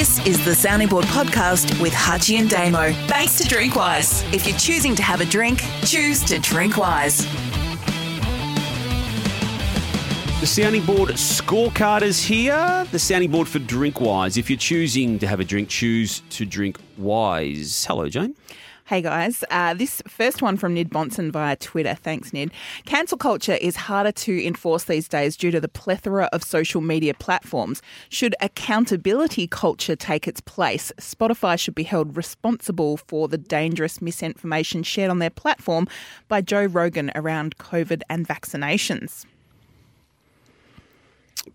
This is the Sounding Board podcast with Hutchy and Damo. Thanks to Drinkwise. If you're choosing to have a drink, choose to drink wise. The sounding board scorecard is here. The sounding board for Drinkwise. If you're choosing to have a drink, choose to drink wise. Hello, Jane. Hey guys, uh, this first one from Nid Bonson via Twitter. Thanks, Nid. Cancel culture is harder to enforce these days due to the plethora of social media platforms. Should accountability culture take its place, Spotify should be held responsible for the dangerous misinformation shared on their platform by Joe Rogan around COVID and vaccinations.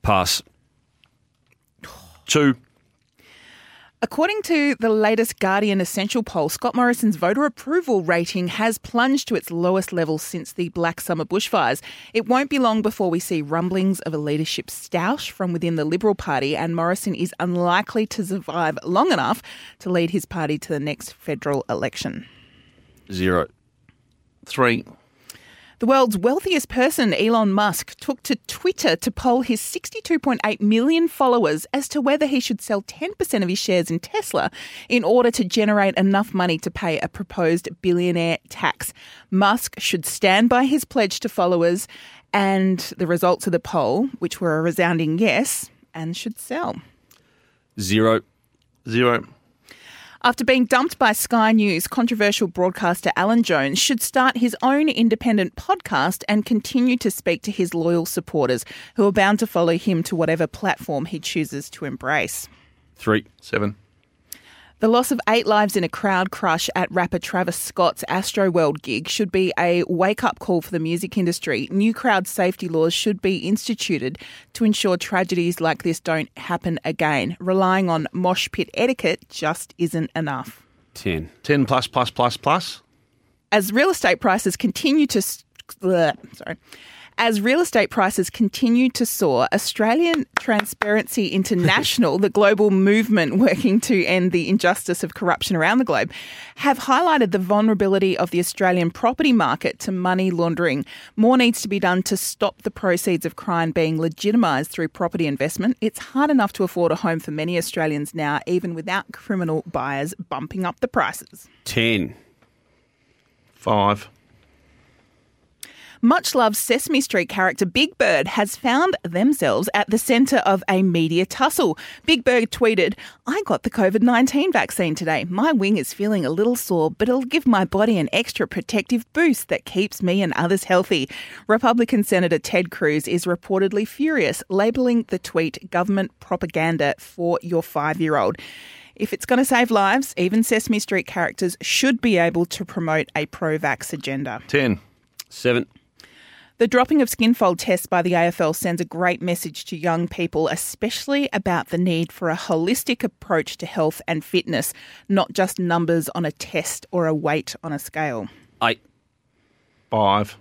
Pass. Two. According to the latest Guardian Essential poll, Scott Morrison's voter approval rating has plunged to its lowest level since the Black Summer bushfires. It won't be long before we see rumblings of a leadership stoush from within the Liberal Party, and Morrison is unlikely to survive long enough to lead his party to the next federal election. Zero. Three. The world's wealthiest person, Elon Musk, took to Twitter to poll his 62.8 million followers as to whether he should sell 10% of his shares in Tesla in order to generate enough money to pay a proposed billionaire tax. Musk should stand by his pledge to followers and the results of the poll, which were a resounding yes, and should sell. Zero. Zero. After being dumped by Sky News, controversial broadcaster Alan Jones should start his own independent podcast and continue to speak to his loyal supporters who are bound to follow him to whatever platform he chooses to embrace. Three. Seven. The loss of eight lives in a crowd crush at rapper Travis Scott's Astroworld gig should be a wake up call for the music industry. New crowd safety laws should be instituted to ensure tragedies like this don't happen again. Relying on mosh pit etiquette just isn't enough. Ten. Ten plus plus plus plus. As real estate prices continue to bleh, sorry, as real estate prices continue to soar, Australian Transparency International, the global movement working to end the injustice of corruption around the globe, have highlighted the vulnerability of the Australian property market to money laundering. More needs to be done to stop the proceeds of crime being legitimised through property investment. It's hard enough to afford a home for many Australians now, even without criminal buyers bumping up the prices. Ten. Five. Much loved Sesame Street character Big Bird has found themselves at the centre of a media tussle. Big Bird tweeted, I got the COVID 19 vaccine today. My wing is feeling a little sore, but it'll give my body an extra protective boost that keeps me and others healthy. Republican Senator Ted Cruz is reportedly furious, labelling the tweet government propaganda for your five year old. If it's going to save lives, even Sesame Street characters should be able to promote a pro vax agenda. Ten. Seven. The dropping of skinfold tests by the AFL sends a great message to young people, especially about the need for a holistic approach to health and fitness, not just numbers on a test or a weight on a scale. Eight. Five.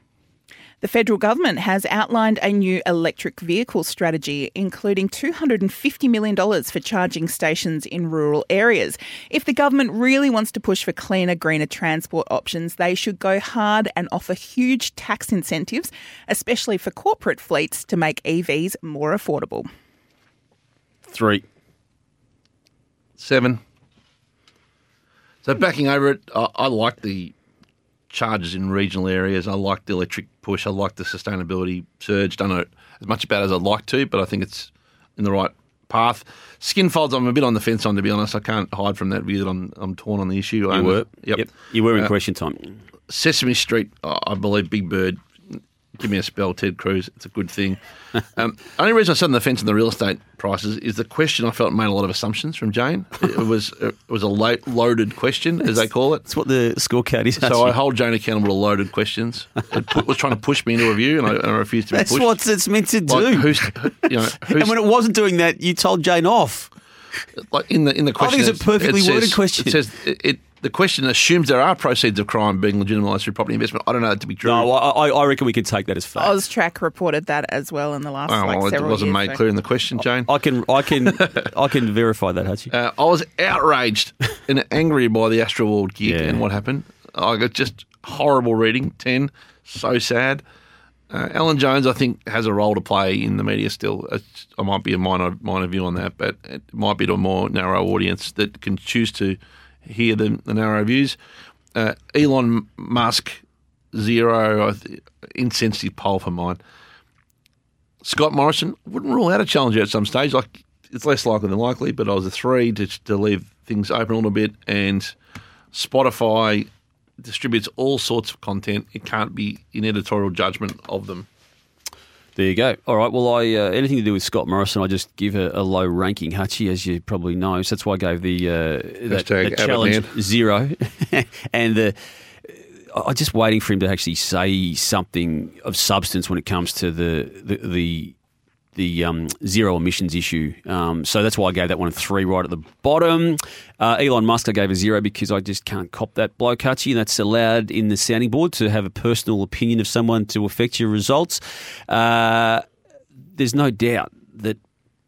The federal government has outlined a new electric vehicle strategy, including $250 million for charging stations in rural areas. If the government really wants to push for cleaner, greener transport options, they should go hard and offer huge tax incentives, especially for corporate fleets, to make EVs more affordable. Three. Seven. So backing over it, I, I like the charges in regional areas. I like the electric push. I like the sustainability surge. Don't know as much about it as I'd like to, but I think it's in the right path. Skin folds, I'm a bit on the fence on, to be honest. I can't hide from that view that I'm, I'm torn on the issue. You were. Yep. You were in Uh, question time. Sesame Street, I believe Big Bird. Give me a spell, Ted Cruz. It's a good thing. Um, only reason I sat on the fence on the real estate prices is the question I felt made a lot of assumptions from Jane. It was it was a lo- loaded question, as they call it. That's what the scorecard is. So. I hold Jane accountable to loaded questions. It put, was trying to push me into a view, and I, and I refused to be That's pushed. what it's meant to do. like, who's, you know, who's, and when it wasn't doing that, you told Jane off. Like in the in the I think question, it's a perfectly it worded says- question. It says it, it, the question assumes there are proceeds of crime being legitimised through property investment. I don't know that to be true. No, I, I I reckon we could take that as fact. Austrac reported that as well in the last Oh, like well, it wasn't years, made so- clear in the question, Jane. I can, I can, I can verify that, Hutchy. Uh, I was outraged and angry by the Astroworld gig Yeah. and what happened. I got just horrible reading. Ten, so sad. Uh, Alan Jones, I think, has a role to play in the media still. It's, I might be a minor, minor view on that, but it might be to a more narrow audience that can choose to hear the, the narrow views. Uh, Elon Musk, zero, th- insensitive poll for mine. Scott Morrison wouldn't rule out a challenger at some stage. Like it's less likely than likely, but I was a three to, to leave things open a little bit. And Spotify distributes all sorts of content. It can't be in editorial judgment of them. There you go. All right. Well, I uh, anything to do with Scott Morrison, I just give a, a low ranking, Hutchy, as you probably know. So that's why I gave the, uh, that, challenge zero, and the. I'm just waiting for him to actually say something of substance when it comes to the the the, the um, zero emissions issue. Um, so that's why I gave that one a three right at the bottom. Uh, Elon Musk, I gave a zero because I just can't cop that bloke, Hutchy, and that's allowed in the sounding board to have a personal opinion of someone to affect your results. Uh, there's no doubt that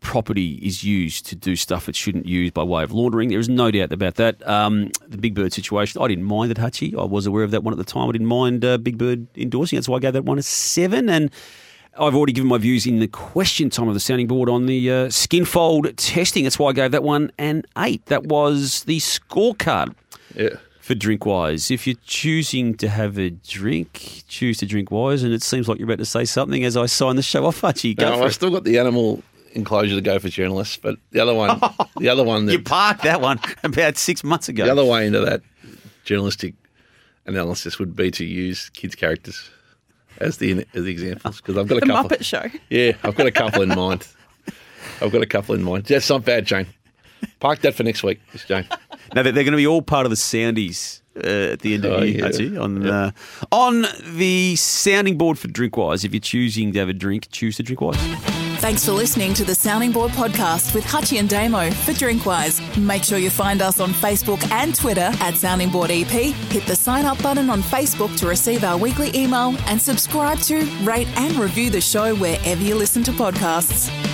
property is used to do stuff it shouldn't use by way of laundering. There is no doubt about that. Um, the Big Bird situation, I didn't mind it, Hutchy. I was aware of that one at the time. I didn't mind uh, Big Bird endorsing. That's why I gave that one a seven. And I've already given my views in the question time of the sounding board on the uh, skinfold testing. That's why I gave that one an eight. That was the scorecard Yeah. for drink wise. If you're choosing to have a drink, choose to drink wise. And it seems like you're about to say something as I sign the show off, Hutchy. Go No, I've it. still got the animal enclosure to go for journalists, but the other one, the other one, You that, parked that one about six months ago. the other way into that journalistic analysis would be to use kids' characters as the as the examples because I've got a The couple. Muppet Show. Yeah, I've got a couple in mind. I've got a couple in mind. That's not bad, Jane. Park that for next week, Miss Jane. No, they're going to be all part of the soundies uh, at the end of Oh, the year, yeah. actually, on, uh, on the sounding board for Drinkwise. If you're choosing to have a drink, choose to Drinkwise. Thanks for listening to the Sounding Board podcast with Hutchy and Damo for Drinkwise. Make sure you find us on Facebook and Twitter at Sounding Board EP. Hit the sign up button on Facebook to receive our weekly email and subscribe to, rate, and review the show wherever you listen to podcasts.